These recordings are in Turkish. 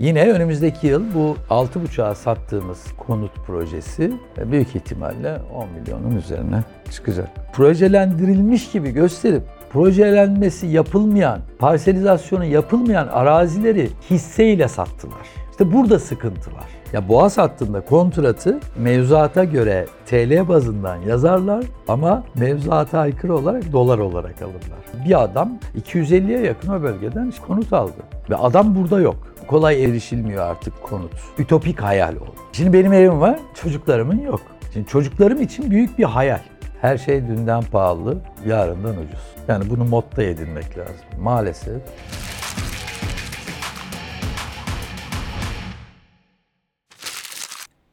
Yine önümüzdeki yıl bu 6.5'a sattığımız konut projesi e, büyük ihtimalle 10 milyonun üzerine çıkacak. Projelendirilmiş gibi gösterip projelenmesi yapılmayan, parselizasyonu yapılmayan arazileri hisseyle sattılar. İşte burada sıkıntı var. Ya Boğaz hattında kontratı mevzuata göre TL bazından yazarlar ama mevzuata aykırı olarak dolar olarak alırlar. Bir adam 250'ye yakın o bölgeden konut aldı ve adam burada yok. Kolay erişilmiyor artık konut. Ütopik hayal oldu. Şimdi benim evim var, çocuklarımın yok. Şimdi çocuklarım için büyük bir hayal. Her şey dünden pahalı, yarından ucuz. Yani bunu modda edinmek lazım. Maalesef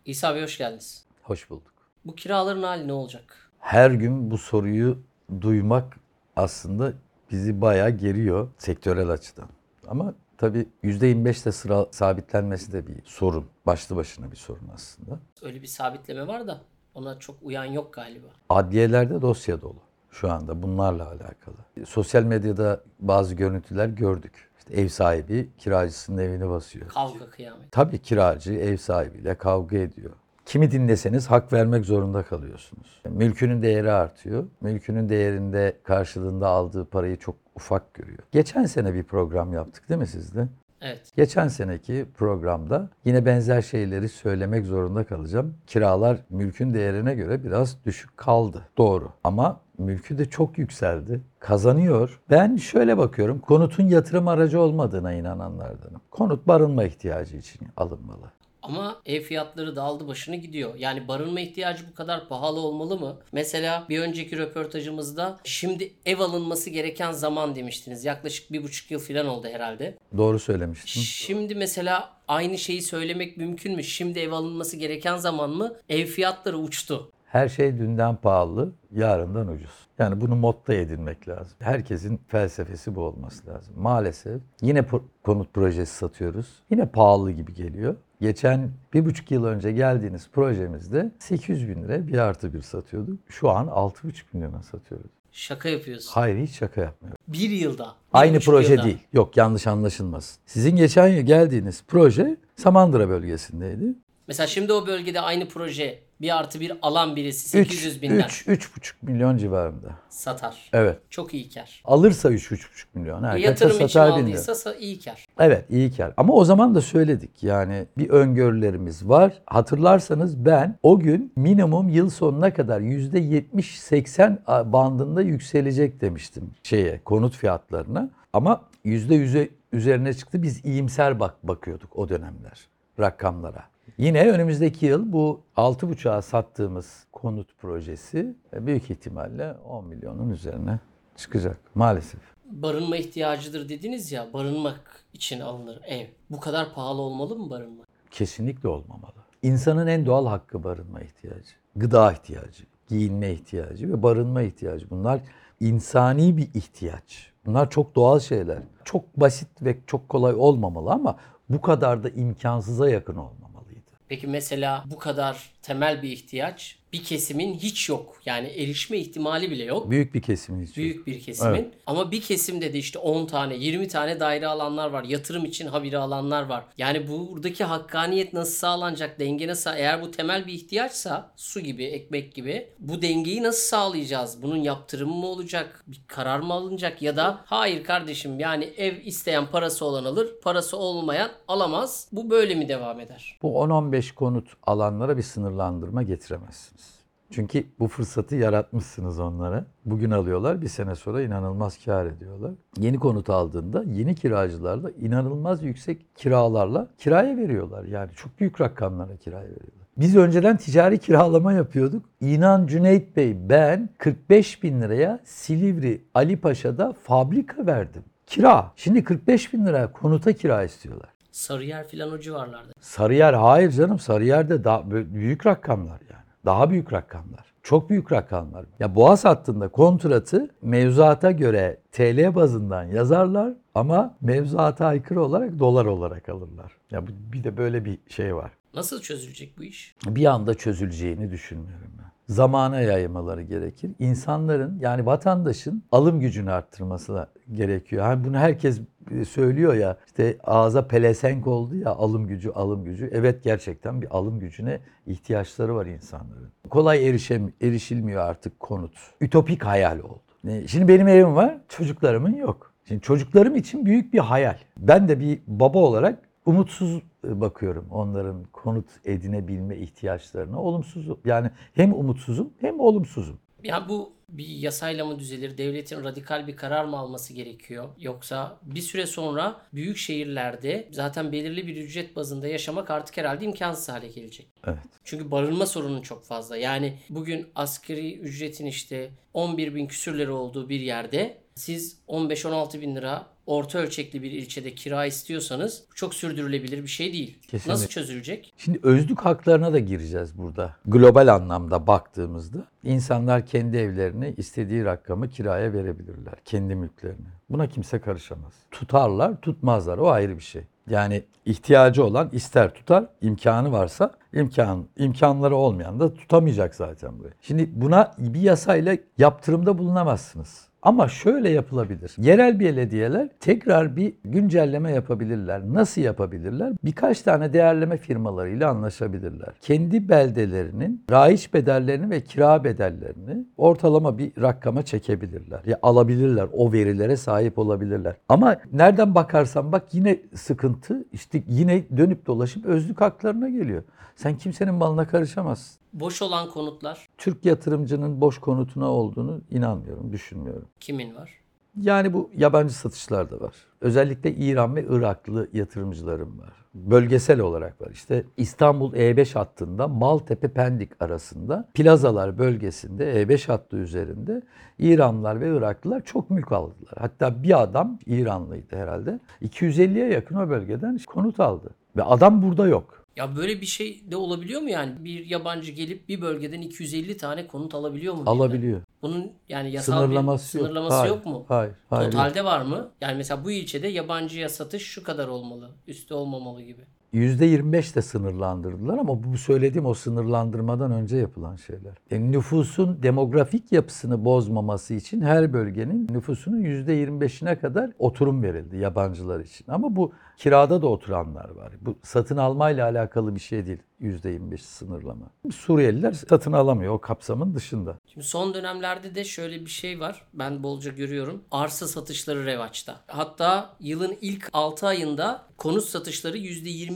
İsa Bey hoş geldiniz. hoş bulduk. Bu kiraların hali ne olacak? Her gün bu soruyu duymak aslında bizi bayağı geriyor sektörel açıdan. Ama tabii %25'te sıra sabitlenmesi de bir sorun. Başlı başına bir sorun aslında. Öyle bir sabitleme var da ona çok uyan yok galiba. Adliyelerde dosya dolu şu anda bunlarla alakalı. Sosyal medyada bazı görüntüler gördük. Ev sahibi kiracısının evini basıyor. Kavga kıyamet. Tabii kiracı ev sahibiyle kavga ediyor. Kimi dinleseniz hak vermek zorunda kalıyorsunuz. Mülkünün değeri artıyor. Mülkünün değerinde karşılığında aldığı parayı çok ufak görüyor. Geçen sene bir program yaptık değil mi sizde? Evet. Geçen seneki programda yine benzer şeyleri söylemek zorunda kalacağım. Kiralar mülkün değerine göre biraz düşük kaldı. Doğru. Ama mülkü de çok yükseldi. Kazanıyor. Ben şöyle bakıyorum. Konutun yatırım aracı olmadığına inananlardanım. Konut barınma ihtiyacı için alınmalı. Ama ev fiyatları da aldı başını gidiyor. Yani barınma ihtiyacı bu kadar pahalı olmalı mı? Mesela bir önceki röportajımızda şimdi ev alınması gereken zaman demiştiniz. Yaklaşık bir buçuk yıl falan oldu herhalde. Doğru söylemiştin. Şimdi mesela aynı şeyi söylemek mümkün mü? Şimdi ev alınması gereken zaman mı? Ev fiyatları uçtu. Her şey dünden pahalı, yarından ucuz. Yani bunu modda edinmek lazım. Herkesin felsefesi bu olması lazım. Maalesef yine konut projesi satıyoruz. Yine pahalı gibi geliyor. Geçen bir buçuk yıl önce geldiğiniz projemizde 800 bin liraya bir artı bir satıyorduk. Şu an 6,5 milyona satıyoruz. Şaka yapıyorsun. Hayır hiç şaka yapmıyorum. Bir yılda. bir Aynı proje yılda. değil. Yok yanlış anlaşılmasın. Sizin geçen yıl geldiğiniz proje Samandıra bölgesindeydi. Mesela şimdi o bölgede aynı proje bir artı bir alan birisi 800 binden 3, 3,5 milyon civarında. satar. Evet. Çok iyi kar. Alırsa 3,5 milyon. Herkese Yatırım için satar aldıysa sa- iyi kar. Evet iyi kar. Ama o zaman da söyledik yani bir öngörülerimiz var. Hatırlarsanız ben o gün minimum yıl sonuna kadar %70-80 bandında yükselecek demiştim şeye konut fiyatlarına. Ama %100'e üzerine çıktı. Biz iyimser bak bakıyorduk o dönemler rakamlara. Yine önümüzdeki yıl bu 6.5'a sattığımız konut projesi e, büyük ihtimalle 10 milyonun üzerine çıkacak maalesef. Barınma ihtiyacıdır dediniz ya barınmak için alınır ev. Bu kadar pahalı olmalı mı barınma? Kesinlikle olmamalı. İnsanın en doğal hakkı barınma ihtiyacı, gıda ihtiyacı, giyinme ihtiyacı ve barınma ihtiyacı. Bunlar insani bir ihtiyaç. Bunlar çok doğal şeyler. Çok basit ve çok kolay olmamalı ama bu kadar da imkansıza yakın olmamalıydı. Peki mesela bu kadar temel bir ihtiyaç bir kesimin hiç yok. Yani erişme ihtimali bile yok. Büyük bir kesimin için. Büyük bir kesimin. Ama bir kesimde de işte 10 tane, 20 tane daire alanlar var. Yatırım için habire alanlar var. Yani buradaki hakkaniyet nasıl sağlanacak? Denge nasıl? Eğer bu temel bir ihtiyaçsa su gibi, ekmek gibi bu dengeyi nasıl sağlayacağız? Bunun yaptırımı mı olacak? Bir karar mı alınacak? Ya da hayır kardeşim yani ev isteyen parası olan alır, parası olmayan alamaz. Bu böyle mi devam eder? Bu 10-15 konut alanlara bir sınırlandırma getiremezsiniz. Çünkü bu fırsatı yaratmışsınız onlara. Bugün alıyorlar, bir sene sonra inanılmaz kar ediyorlar. Yeni konut aldığında yeni kiracılarla inanılmaz yüksek kiralarla kiraya veriyorlar. Yani çok büyük rakamlara kiraya veriyorlar. Biz önceden ticari kiralama yapıyorduk. İnan Cüneyt Bey ben 45 bin liraya Silivri Ali Paşa'da fabrika verdim. Kira. Şimdi 45 bin liraya konuta kira istiyorlar. Sarıyer filan o civarlarda. Sarıyer hayır canım Sarıyer'de daha büyük rakamlar yani. Daha büyük rakamlar. Çok büyük rakamlar. Ya Boğaz hattında kontratı mevzuata göre TL bazından yazarlar ama mevzuata aykırı olarak dolar olarak alırlar. Ya bir de böyle bir şey var. Nasıl çözülecek bu iş? Bir anda çözüleceğini düşünmüyorum ben. Zamana yaymaları gerekir. İnsanların yani vatandaşın alım gücünü arttırması gerekiyor. Hani bunu herkes söylüyor ya işte ağza pelesenk oldu ya alım gücü alım gücü. Evet gerçekten bir alım gücüne ihtiyaçları var insanların. Kolay erişem erişilmiyor artık konut. Ütopik hayal oldu. Şimdi benim evim var, çocuklarımın yok. Şimdi çocuklarım için büyük bir hayal. Ben de bir baba olarak umutsuz e, bakıyorum onların konut edinebilme ihtiyaçlarına. Olumsuz yani hem umutsuzum hem olumsuzum. Ya bu bir yasayla mı düzelir? Devletin radikal bir karar mı alması gerekiyor? Yoksa bir süre sonra büyük şehirlerde zaten belirli bir ücret bazında yaşamak artık herhalde imkansız hale gelecek. Evet. Çünkü barınma sorunu çok fazla. Yani bugün asgari ücretin işte 11 bin küsürleri olduğu bir yerde siz 15-16 bin lira orta ölçekli bir ilçede kira istiyorsanız çok sürdürülebilir bir şey değil. Kesinlikle. Nasıl çözülecek? Şimdi özlük haklarına da gireceğiz burada. Global anlamda baktığımızda insanlar kendi evlerini istediği rakamı kiraya verebilirler. Kendi mülklerini. Buna kimse karışamaz. Tutarlar, tutmazlar. O ayrı bir şey. Yani ihtiyacı olan ister tutar, imkanı varsa imkan imkanları olmayan da tutamayacak zaten burayı. Şimdi buna bir yasayla yaptırımda bulunamazsınız. Ama şöyle yapılabilir. Yerel belediyeler tekrar bir güncelleme yapabilirler. Nasıl yapabilirler? Birkaç tane değerleme firmalarıyla anlaşabilirler. Kendi beldelerinin raiç bedellerini ve kira bedellerini ortalama bir rakama çekebilirler. Ya alabilirler, o verilere sahip olabilirler. Ama nereden bakarsan bak yine sıkıntı işte yine dönüp dolaşıp özlük haklarına geliyor. Sen kimsenin malına karışamazsın. Boş olan konutlar Türk yatırımcının boş konutuna olduğunu inanmıyorum, düşünmüyorum. kimin var? Yani bu yabancı satışlar da var. Özellikle İran ve Iraklı yatırımcılarım var. Bölgesel olarak var. İşte İstanbul E5 hattında Maltepe Pendik arasında plazalar bölgesinde E5 hattı üzerinde İranlılar ve Iraklılar çok mülk aldılar. Hatta bir adam İranlıydı herhalde. 250'ye yakın o bölgeden konut aldı. Ve adam burada yok. Ya böyle bir şey de olabiliyor mu yani? Bir yabancı gelip bir bölgeden 250 tane konut alabiliyor mu? birden? Alabiliyor. Bunun yani yasal Sınırlaması bir yok. sınırlaması Hayır, yok mu? Hayır. hayır. Totalde var mı? Yani mesela bu ilçede yabancıya satış şu kadar olmalı. Üstü olmamalı gibi. %25 de sınırlandırdılar ama bu söylediğim o sınırlandırmadan önce yapılan şeyler. Yani nüfusun demografik yapısını bozmaması için her bölgenin nüfusunun %25'ine kadar oturum verildi yabancılar için. Ama bu kirada da oturanlar var. Bu satın almayla alakalı bir şey değil %25 sınırlama. Suriyeliler satın alamıyor o kapsamın dışında. Şimdi son dönemlerde de şöyle bir şey var. Ben bolca görüyorum. Arsa satışları revaçta. Hatta yılın ilk 6 ayında konut satışları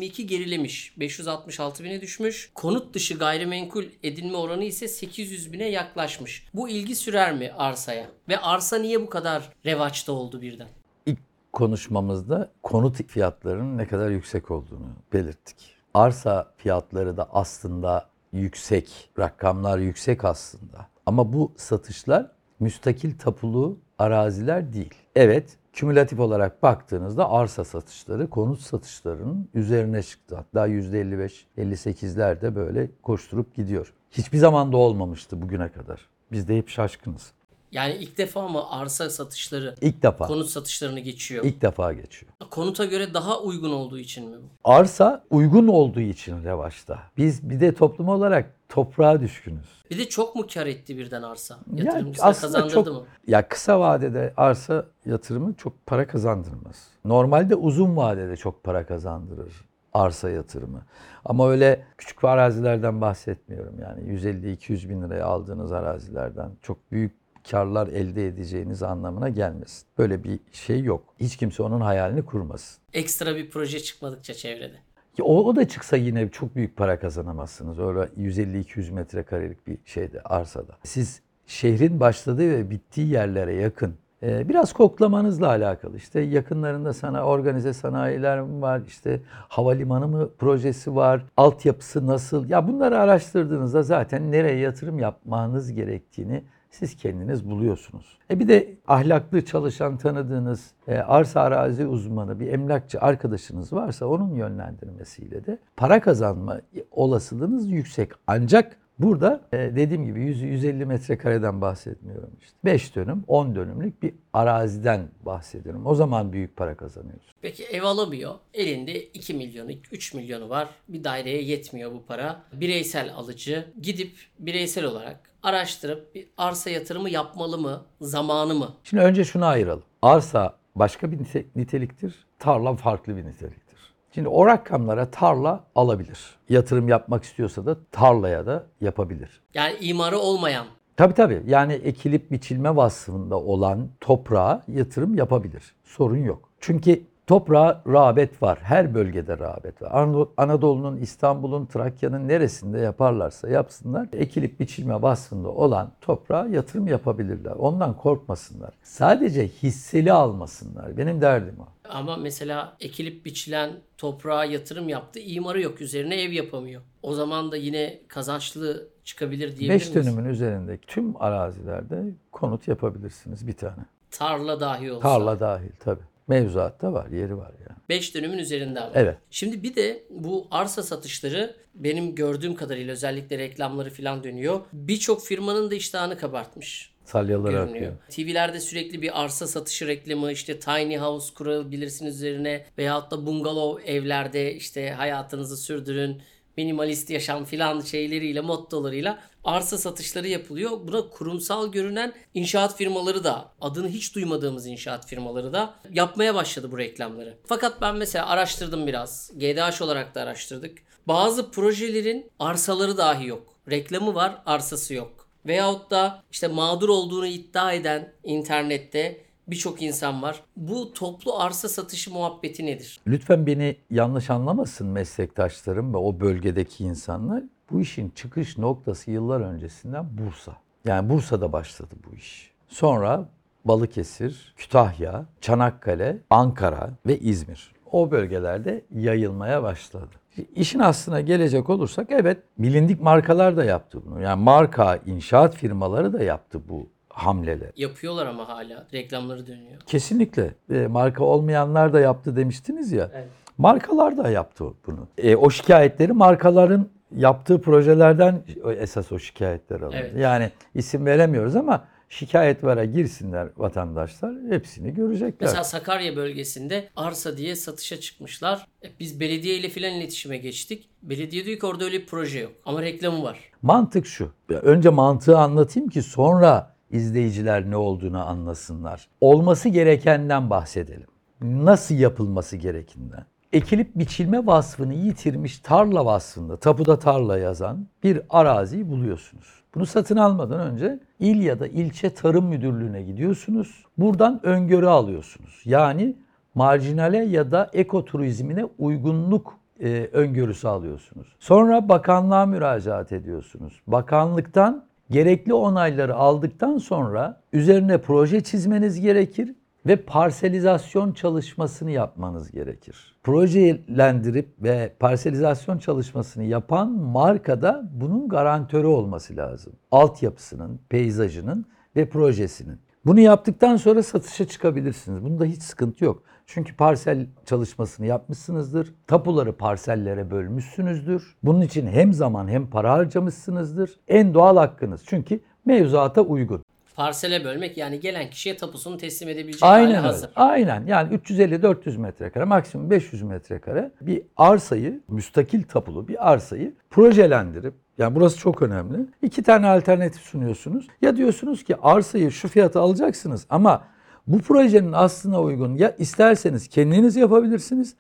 %22 gerilemiş. 566 bine düşmüş. Konut dışı gayrimenkul edinme oranı ise 800 bine yaklaşmış. Bu ilgi sürer mi arsaya? Ve arsa niye bu kadar revaçta oldu birden? İlk konuşmamızda konut fiyatlarının ne kadar yüksek olduğunu belirttik. Arsa fiyatları da aslında yüksek, rakamlar yüksek aslında. Ama bu satışlar müstakil tapulu araziler değil. Evet, kümülatif olarak baktığınızda arsa satışları konut satışlarının üzerine çıktı. Hatta %55-58'ler de böyle koşturup gidiyor. Hiçbir zaman da olmamıştı bugüne kadar. Biz de hep şaşkınız. Yani ilk defa mı arsa satışları İlk defa, konut satışlarını geçiyor? ilk defa geçiyor. Konuta göre daha uygun olduğu için mi bu? Arsa uygun olduğu için revaçta. Biz bir de toplum olarak toprağa düşkünüz. Bir de çok mu kar etti birden arsa? Ya Yatırımcısına kazandırdı çok mı? ya kısa vadede arsa yatırımı çok para kazandırmaz. Normalde uzun vadede çok para kazandırır arsa yatırımı. Ama öyle küçük arazilerden bahsetmiyorum yani 150-200 bin liraya aldığınız arazilerden çok büyük karlar elde edeceğiniz anlamına gelmesin. Böyle bir şey yok. Hiç kimse onun hayalini kurmasın. Ekstra bir proje çıkmadıkça çevrede. Ya O, o da çıksa yine çok büyük para kazanamazsınız. Öyle 150-200 metrekarelik bir şeyde arsada. Siz şehrin başladığı ve bittiği yerlere yakın e, biraz koklamanızla alakalı. İşte yakınlarında sana organize sanayiler mi var? İşte havalimanı mı projesi var? Altyapısı nasıl? Ya bunları araştırdığınızda zaten nereye yatırım yapmanız gerektiğini siz kendiniz buluyorsunuz. E bir de ahlaklı çalışan tanıdığınız e, arsa arazi uzmanı bir emlakçı arkadaşınız varsa onun yönlendirmesiyle de para kazanma olasılığınız yüksek. Ancak Burada e, dediğim gibi 100-150 metrekareden bahsetmiyorum işte. 5 dönüm, 10 dönümlük bir araziden bahsediyorum. O zaman büyük para kazanıyorsun. Peki ev alamıyor. Elinde 2 milyonu, 3 milyonu var. Bir daireye yetmiyor bu para. Bireysel alıcı gidip bireysel olarak araştırıp bir arsa yatırımı yapmalı mı? Zamanı mı? Şimdi önce şunu ayıralım. Arsa başka bir nite- niteliktir, tarla farklı bir niteliktir. Şimdi o rakamlara tarla alabilir. Yatırım yapmak istiyorsa da tarlaya da yapabilir. Yani imarı olmayan Tabii tabii. Yani ekilip biçilme vasfında olan toprağa yatırım yapabilir. Sorun yok. Çünkü toprağa rağbet var. Her bölgede rağbet var. Anadolu- Anadolu'nun, İstanbul'un, Trakya'nın neresinde yaparlarsa yapsınlar. Ekilip biçilme vasfında olan toprağa yatırım yapabilirler. Ondan korkmasınlar. Sadece hisseli almasınlar. Benim derdim o. ama mesela ekilip biçilen toprağa yatırım yaptı. imarı yok. Üzerine ev yapamıyor. O zaman da yine kazançlı çıkabilir diyebilir 5 miyiz? dönümün üzerindeki tüm arazilerde konut yapabilirsiniz bir tane. Tarla dahi olsa. Tarla dahil tabii. Mevzuatta var, yeri var yani. 5 dönümün üzerinde ama. Evet. Şimdi bir de bu arsa satışları benim gördüğüm kadarıyla özellikle reklamları falan dönüyor. Birçok firmanın da iştahını kabartmış. Salyalar akıyor. TV'lerde sürekli bir arsa satışı reklamı işte tiny house kurabilirsiniz üzerine veyahut da bungalov evlerde işte hayatınızı sürdürün minimalist yaşam filan şeyleriyle mottolarıyla arsa satışları yapılıyor. Buna kurumsal görünen inşaat firmaları da adını hiç duymadığımız inşaat firmaları da yapmaya başladı bu reklamları. Fakat ben mesela araştırdım biraz. GDH olarak da araştırdık. Bazı projelerin arsaları dahi yok. Reklamı var, arsası yok. Veyahut da işte mağdur olduğunu iddia eden internette birçok insan var. Bu toplu arsa satışı muhabbeti nedir? Lütfen beni yanlış anlamasın meslektaşlarım ve o bölgedeki insanlar. Bu işin çıkış noktası yıllar öncesinden Bursa. Yani Bursa'da başladı bu iş. Sonra Balıkesir, Kütahya, Çanakkale, Ankara ve İzmir. O bölgelerde yayılmaya başladı. İşin aslına gelecek olursak evet bilindik markalar da yaptı bunu. Yani marka inşaat firmaları da yaptı bu hamleleri. Yapıyorlar ama hala reklamları dönüyor. Kesinlikle. E, marka olmayanlar da yaptı demiştiniz ya. Evet. Markalar da yaptı bunu. E, o şikayetleri markaların yaptığı projelerden esas o şikayetler alındı. Evet. Yani isim veremiyoruz ama şikayet vere girsinler vatandaşlar hepsini görecekler. Mesela Sakarya bölgesinde arsa diye satışa çıkmışlar. E, Biz belediye ile filan iletişime geçtik. Belediye diyor ki orada öyle bir proje yok. Ama reklamı var. Mantık şu. Önce mantığı anlatayım ki sonra izleyiciler ne olduğunu anlasınlar. Olması gerekenden bahsedelim. Nasıl yapılması gerekinden. Ekilip biçilme vasfını yitirmiş tarla vasfında, tapuda tarla yazan bir araziyi buluyorsunuz. Bunu satın almadan önce il ya da ilçe tarım müdürlüğüne gidiyorsunuz. Buradan öngörü alıyorsunuz. Yani marjinale ya da ekoturizmine uygunluk e, öngörüsü alıyorsunuz. Sonra bakanlığa müracaat ediyorsunuz. Bakanlıktan gerekli onayları aldıktan sonra üzerine proje çizmeniz gerekir ve parselizasyon çalışmasını yapmanız gerekir. Projelendirip ve parselizasyon çalışmasını yapan markada bunun garantörü olması lazım. Altyapısının, peyzajının ve projesinin. Bunu yaptıktan sonra satışa çıkabilirsiniz. Bunda hiç sıkıntı yok. Çünkü parsel çalışmasını yapmışsınızdır. Tapuları parsellere bölmüşsünüzdür. Bunun için hem zaman hem para harcamışsınızdır. En doğal hakkınız. Çünkü mevzuata uygun. Parsele bölmek yani gelen kişiye tapusunu teslim edebilecek Aynen öyle. hazır. Aynen. Yani 350-400 metrekare, maksimum 500 metrekare bir arsayı, müstakil tapulu bir arsayı projelendirip yani burası çok önemli. İki tane alternatif sunuyorsunuz. Ya diyorsunuz ki arsayı şu fiyata alacaksınız ama bu projenin aslına uygun ya isterseniz kendiniz yapabilirsiniz.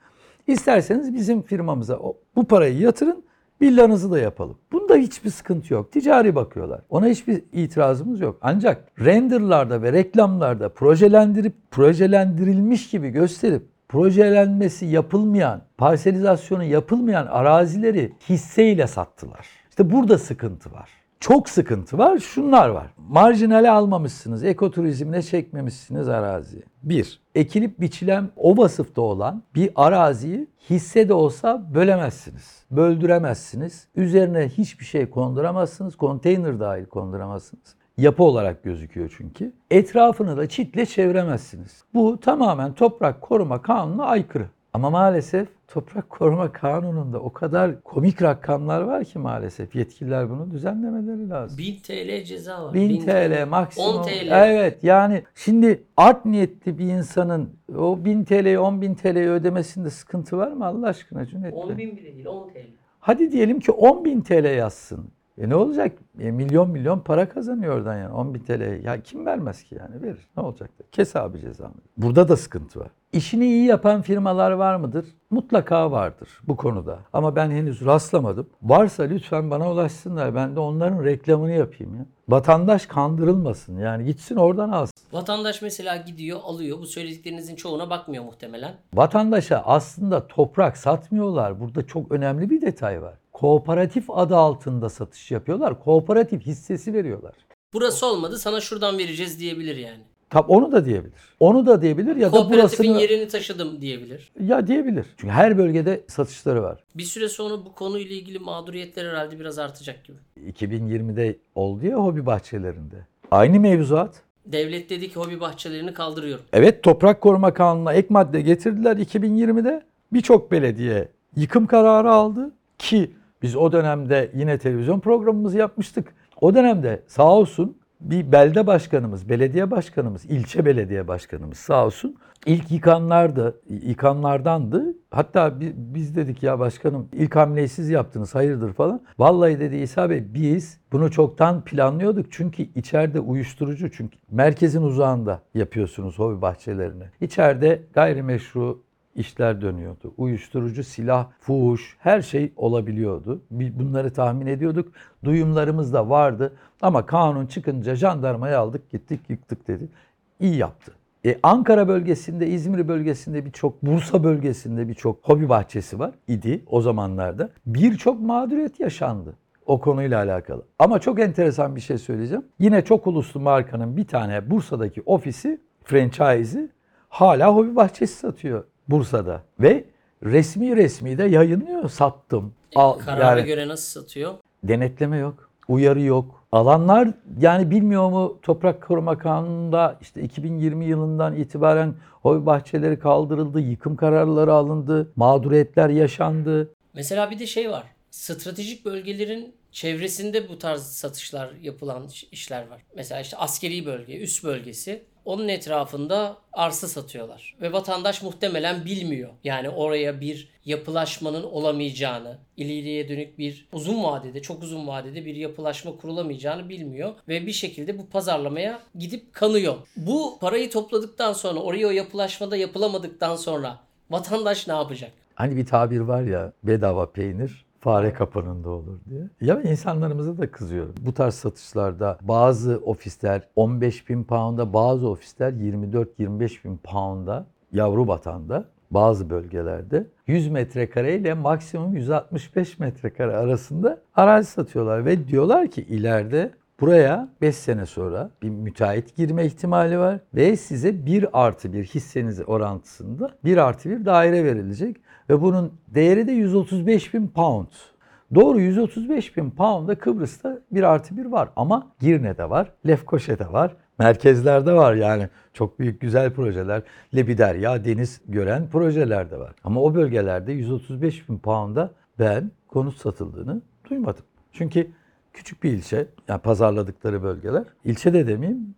isterseniz bizim firmamıza bu parayı yatırın villanızı da yapalım. Bunda hiçbir sıkıntı yok. Ticari bakıyorlar. Ona hiçbir itirazımız yok. Ancak renderlarda ve reklamlarda projelendirip projelendirilmiş gibi gösterip projelenmesi yapılmayan, parselizasyonu yapılmayan arazileri hisseyle sattılar. İşte burada sıkıntı var. Çok sıkıntı var. Şunlar var. Marjinale almamışsınız. Ekoturizmine çekmemişsiniz araziyi. Bir, ekilip biçilen o vasıfta olan bir araziyi hisse de olsa bölemezsiniz. Böldüremezsiniz. Üzerine hiçbir şey konduramazsınız. Konteyner dahil konduramazsınız. Yapı olarak gözüküyor çünkü. Etrafını da çitle çeviremezsiniz. Bu tamamen toprak koruma kanununa aykırı. Ama maalesef Toprak Koruma Kanunu'nda o kadar komik rakamlar var ki maalesef yetkililer bunu düzenlemeleri lazım. 1000 TL ceza var. 1000 TL maksimum. 10 TL. Evet yani şimdi art niyetli bir insanın o 1000 TL'yi 10 bin TL'yi ödemesinde sıkıntı var mı Allah aşkına Cüneyt Bey? 10 bin bile değil 10 TL. Hadi diyelim ki 10 bin TL yazsın. E ne olacak? E milyon milyon para kazanıyor oradan yani 10 bin TL. Ya kim vermez ki yani verir. Ne olacak? da? Kes abi cezanı. Burada da sıkıntı var. İşini iyi yapan firmalar var mıdır? Mutlaka vardır bu konuda. Ama ben henüz rastlamadım. Varsa lütfen bana ulaşsınlar. Ben de onların reklamını yapayım ya. Vatandaş kandırılmasın. Yani gitsin oradan alsın. Vatandaş mesela gidiyor alıyor. Bu söylediklerinizin çoğuna bakmıyor muhtemelen. Vatandaşa aslında toprak satmıyorlar. Burada çok önemli bir detay var. Kooperatif adı altında satış yapıyorlar. Kooperatif hissesi veriyorlar. Burası olmadı sana şuradan vereceğiz diyebilir yani. Tab onu da diyebilir. Onu da diyebilir ya da Kooperatifin burasını yerini taşıdım diyebilir. ya diyebilir. Çünkü her bölgede satışları var. Bir süre sonra bu konuyla ilgili mağduriyetler herhalde biraz artacak gibi. 2020'de oldu ya hobi bahçelerinde. Aynı mevzuat. Devlet dedi ki hobi bahçelerini kaldırıyorum. Evet toprak koruma kanununa ek madde getirdiler 2020'de. Birçok belediye yıkım kararı aldı ki biz o dönemde yine televizyon programımızı yapmıştık. O dönemde sağ olsun bir belde başkanımız, belediye başkanımız, ilçe belediye başkanımız sağ olsun ilk yıkanlardı, yıkanlardandı. Hatta bi- biz dedik ya başkanım ilk hamleyi siz yaptınız hayırdır falan. Vallahi dedi İsa Bey biz bunu çoktan planlıyorduk çünkü içeride uyuşturucu çünkü merkezin uzağında yapıyorsunuz hobi bahçelerini. İçeride gayrimeşru işler dönüyordu. Uyuşturucu, silah, fuhuş her şey olabiliyordu. Bi- Bunları tahmin ediyorduk. Duyumlarımız da vardı. Ama kanun çıkınca jandarmayı aldık gittik yıktık dedi. İyi yaptı. E, Ankara bölgesinde, İzmir bölgesinde birçok, Bursa bölgesinde birçok hobi bahçesi var idi o zamanlarda. Birçok mağduriyet yaşandı o konuyla alakalı. Ama çok enteresan bir şey söyleyeceğim. Yine çok uluslu markanın bir tane Bursa'daki ofisi, franchise'i hala hobi bahçesi satıyor Bursa'da. Ve resmi resmi de yayınlıyor sattım. Al, Karara yani göre nasıl satıyor? denetleme yok, uyarı yok. Alanlar yani bilmiyor mu Toprak Koruma Kanunu'nda işte 2020 yılından itibaren hobi bahçeleri kaldırıldı, yıkım kararları alındı, mağduriyetler yaşandı. Mesela bir de şey var. Stratejik bölgelerin çevresinde bu tarz satışlar yapılan iş- işler var. Mesela işte askeri bölge, üst bölgesi. Onun etrafında arsa satıyorlar. Ve vatandaş muhtemelen bilmiyor. Yani oraya bir yapılaşmanın olamayacağını, ileriye dönük bir uzun vadede, çok uzun vadede bir yapılaşma kurulamayacağını bilmiyor. Ve bir şekilde bu pazarlamaya gidip kanıyor. Bu parayı topladıktan sonra, oraya o yapılaşmada yapılamadıktan sonra vatandaş ne yapacak? Hani bir tabir var ya bedava peynir fare kapanında olur diye. Ya insanlarımıza da kızıyorum. Bu tarz satışlarda bazı ofisler 15 bin pound'a bazı ofisler 24-25 bin pound'a yavru batanda bazı bölgelerde 100 metrekare ile maksimum 165 metrekare arasında arazi satıyorlar ve diyorlar ki ileride Buraya 5 sene sonra bir müteahhit girme ihtimali var ve size 1 artı 1 hisseniz orantısında 1 artı 1 daire verilecek ve bunun değeri de 135 bin pound. Doğru 135 bin pound'da Kıbrıs'ta 1 artı 1 var ama Girne'de var, Lefkoşa'da var, merkezlerde var yani çok büyük güzel projeler, Lebiderya, deniz gören projeler de var. Ama o bölgelerde 135 bin pound'a ben konut satıldığını duymadım. Çünkü küçük bir ilçe, yani pazarladıkları bölgeler. İlçe de demeyeyim,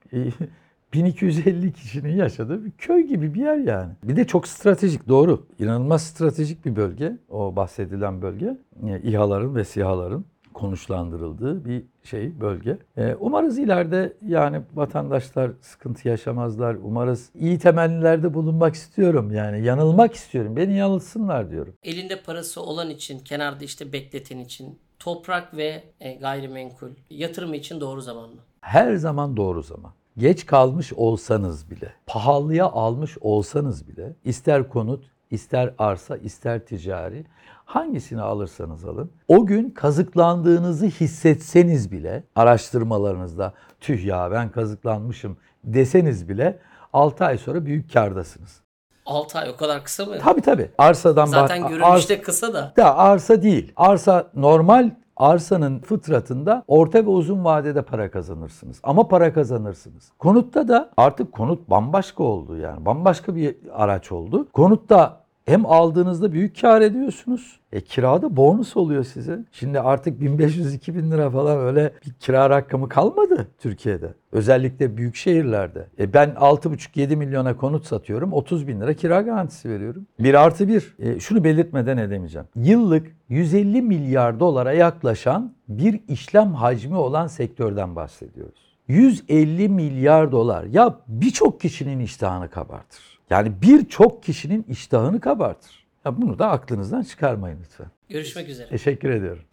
1250 kişinin yaşadığı bir köy gibi bir yer yani. Bir de çok stratejik, doğru. İnanılmaz stratejik bir bölge, o bahsedilen bölge. E, İHA'ların ve SİHA'ların konuşlandırıldığı bir şey, bölge. E, umarız ileride yani vatandaşlar sıkıntı yaşamazlar. Umarız iyi temellilerde bulunmak istiyorum yani. Yanılmak istiyorum. Beni yanılsınlar diyorum. elinde parası olan için, kenarda işte bekleten için toprak ve e, gayrimenkul yatırımı için doğru zaman mı? her zaman doğru zaman. Geç kalmış olsanız bile, pahalıya almış olsanız bile, ister konut, ister arsa, ister ticari, hangisini alırsanız alın, o gün kazıklandığınızı hissetseniz bile, araştırmalarınızda tüh ya ben kazıklanmışım deseniz bile 6 ay sonra büyük kardasınız. 6 ay o kadar kısa mı? Tabii tabii. Arsadan Zaten bah- görünüşte kısa da. da arsa değil. Arsa normal arsanın fıtratında orta ve uzun vadede para kazanırsınız. Ama para kazanırsınız. Konutta da artık konut bambaşka oldu yani. Bambaşka bir araç oldu. Konutta Hem aldığınızda büyük kar ediyorsunuz. E kirada bonus oluyor size. Şimdi artık 1500-2000 lira falan öyle bir kira rakamı kalmadı Türkiye'de. Özellikle büyük şehirlerde. E ben 6,5-7 milyona konut satıyorum. 30 bin lira kira garantisi veriyorum. Bir artı bir. E şunu belirtmeden edemeyeceğim. Yıllık 150 milyar dolara yaklaşan bir işlem hacmi olan sektörden bahsediyoruz. 150 milyar dolar. Ya birçok kişinin iştahını kabartır. Yani birçok kişinin iştahını kabartır. Ya bunu da aklınızdan çıkarmayın lütfen. Görüşmek üzere. Teşekkür ediyorum.